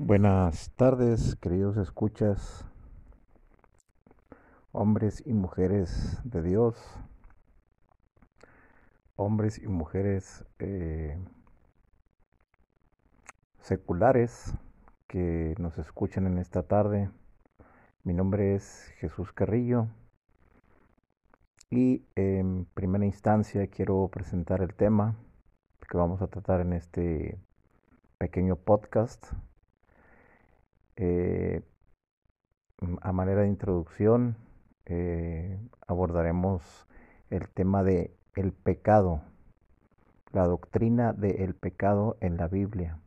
Buenas tardes, queridos escuchas, hombres y mujeres de Dios, hombres y mujeres eh, seculares que nos escuchan en esta tarde. Mi nombre es Jesús Carrillo y en primera instancia quiero presentar el tema que vamos a tratar en este pequeño podcast. Eh, a manera de introducción eh, abordaremos el tema de el pecado, la doctrina del pecado en la Biblia.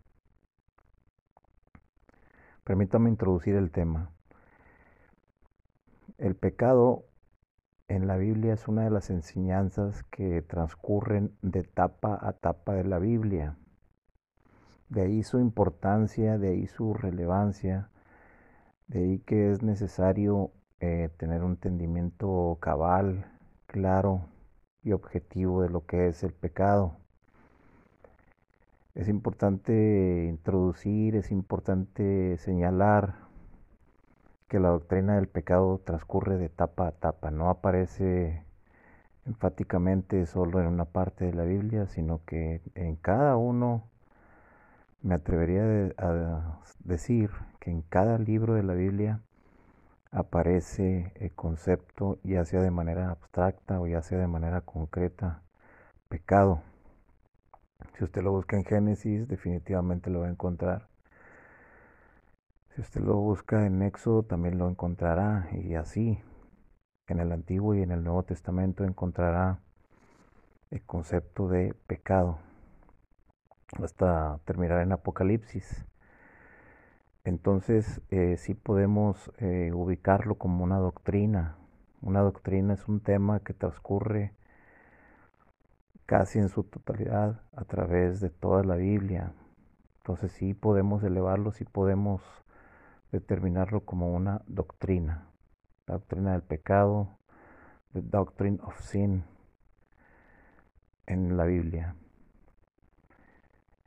Permítame introducir el tema. El pecado en la Biblia es una de las enseñanzas que transcurren de etapa a etapa de la Biblia. De ahí su importancia, de ahí su relevancia, de ahí que es necesario eh, tener un entendimiento cabal, claro y objetivo de lo que es el pecado. Es importante introducir, es importante señalar que la doctrina del pecado transcurre de etapa a etapa, no aparece enfáticamente solo en una parte de la Biblia, sino que en cada uno, me atrevería a decir que en cada libro de la Biblia aparece el concepto, ya sea de manera abstracta o ya sea de manera concreta, pecado. Si usted lo busca en Génesis, definitivamente lo va a encontrar. Si usted lo busca en Éxodo, también lo encontrará. Y así, en el Antiguo y en el Nuevo Testamento encontrará el concepto de pecado. Hasta terminar en Apocalipsis. Entonces, eh, sí podemos eh, ubicarlo como una doctrina. Una doctrina es un tema que transcurre casi en su totalidad a través de toda la Biblia. Entonces sí podemos elevarlo, sí podemos determinarlo como una doctrina, la doctrina del pecado, the doctrine of sin en la Biblia.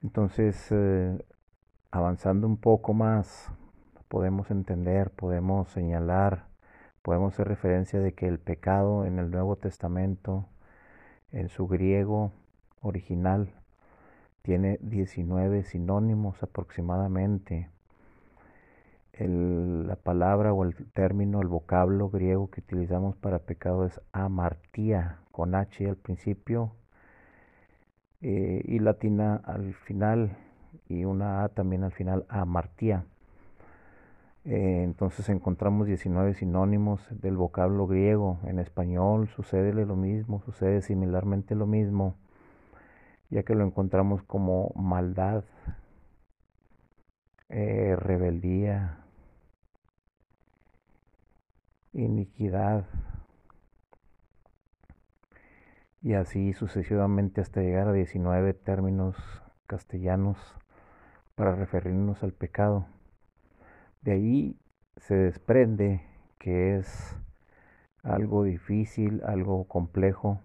Entonces, eh, avanzando un poco más, podemos entender, podemos señalar, podemos hacer referencia de que el pecado en el Nuevo Testamento, en su griego original, tiene 19 sinónimos aproximadamente. La palabra o el término, el vocablo griego que utilizamos para pecado es amartía, con H al principio eh, y latina al final y una A también al final, amartía. Eh, entonces encontramos 19 sinónimos del vocablo griego. En español sucede lo mismo, sucede similarmente lo mismo, ya que lo encontramos como maldad, eh, rebeldía, iniquidad. Y así sucesivamente hasta llegar a 19 términos castellanos para referirnos al pecado. De ahí se desprende que es algo difícil, algo complejo,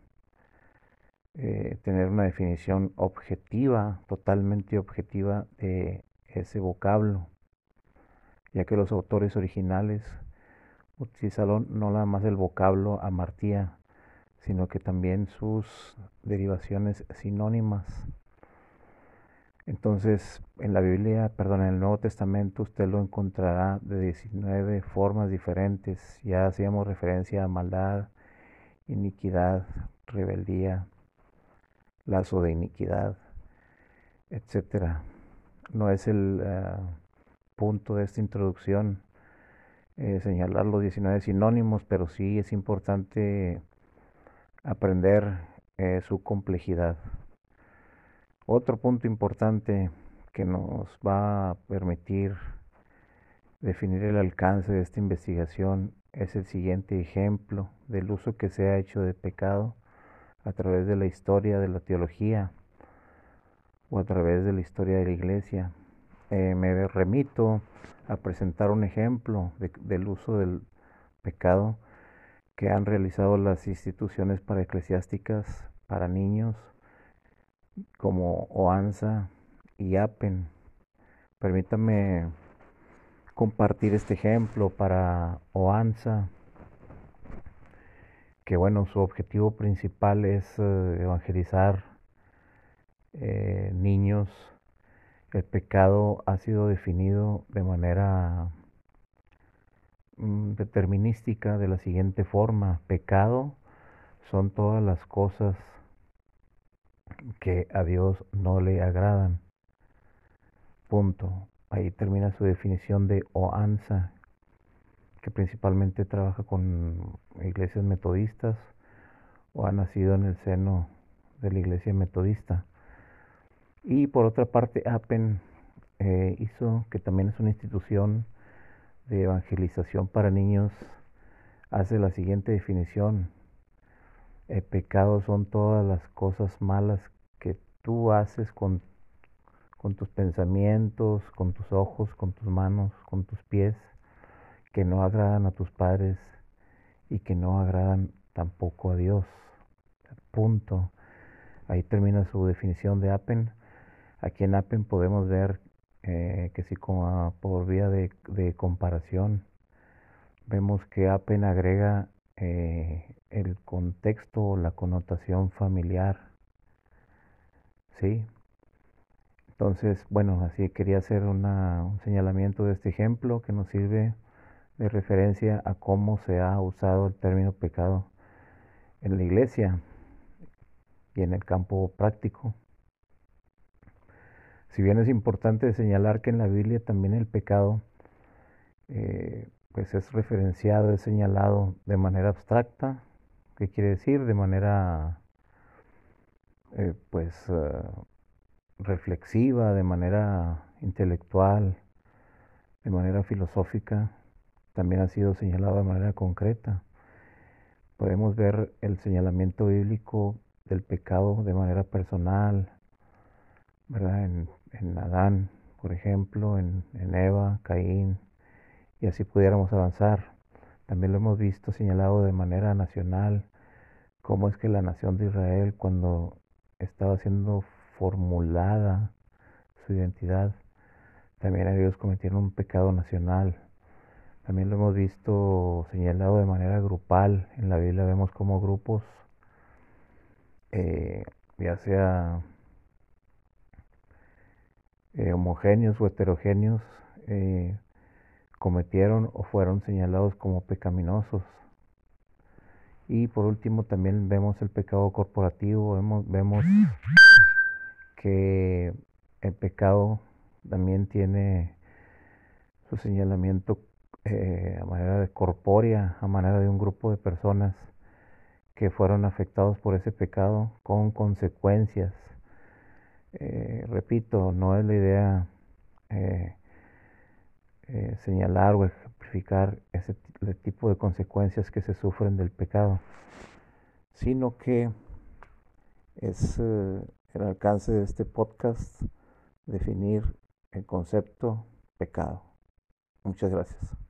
eh, tener una definición objetiva, totalmente objetiva de ese vocablo, ya que los autores originales utilizaron no nada más el vocablo amartía, sino que también sus derivaciones sinónimas. Entonces, en la Biblia, perdón, en el Nuevo Testamento usted lo encontrará de 19 formas diferentes. Ya hacíamos referencia a maldad, iniquidad, rebeldía, lazo de iniquidad, etcétera. No es el eh, punto de esta introducción eh, señalar los 19 sinónimos, pero sí es importante aprender eh, su complejidad. Otro punto importante que nos va a permitir definir el alcance de esta investigación es el siguiente ejemplo del uso que se ha hecho de pecado a través de la historia de la teología o a través de la historia de la iglesia. Eh, me remito a presentar un ejemplo del uso del pecado que han realizado las instituciones para eclesiásticas para niños como OANSA y APEN. Permítame compartir este ejemplo para Oanza, que bueno, su objetivo principal es eh, evangelizar eh, niños. El pecado ha sido definido de manera determinística de la siguiente forma. Pecado son todas las cosas que a Dios no le agradan. Punto. Ahí termina su definición de OANSA, que principalmente trabaja con iglesias metodistas o ha nacido en el seno de la iglesia metodista. Y por otra parte, APEN eh, hizo, que también es una institución de evangelización para niños, hace la siguiente definición. El pecado son todas las cosas malas que tú haces con, con tus pensamientos, con tus ojos, con tus manos, con tus pies, que no agradan a tus padres y que no agradan tampoco a Dios. Punto. Ahí termina su definición de Apen. Aquí en Apen podemos ver eh, que si como por vía de, de, comparación vemos que Apen agrega eh, el contexto o la connotación familiar. ¿Sí? Entonces, bueno, así quería hacer una, un señalamiento de este ejemplo que nos sirve de referencia a cómo se ha usado el término pecado en la iglesia y en el campo práctico. Si bien es importante señalar que en la Biblia también el pecado eh, pues es referenciado, es señalado de manera abstracta, ¿qué quiere decir? De manera eh, pues eh, reflexiva, de manera intelectual, de manera filosófica, también ha sido señalado de manera concreta. Podemos ver el señalamiento bíblico del pecado de manera personal, ¿verdad? Adán, por ejemplo, en, en Eva, Caín, y así pudiéramos avanzar. También lo hemos visto señalado de manera nacional, cómo es que la nación de Israel, cuando estaba siendo formulada su identidad, también ellos cometieron un pecado nacional. También lo hemos visto señalado de manera grupal. En la Biblia vemos como grupos, eh, ya sea eh, homogéneos o heterogéneos, eh, cometieron o fueron señalados como pecaminosos. Y por último también vemos el pecado corporativo, vemos, vemos que el pecado también tiene su señalamiento eh, a manera de corpórea, a manera de un grupo de personas que fueron afectados por ese pecado con consecuencias. Eh, repito, no es la idea eh, señalar o ejemplificar ese tipo de consecuencias que se sufren del pecado, sino que es el alcance de este podcast definir el concepto pecado. Muchas gracias.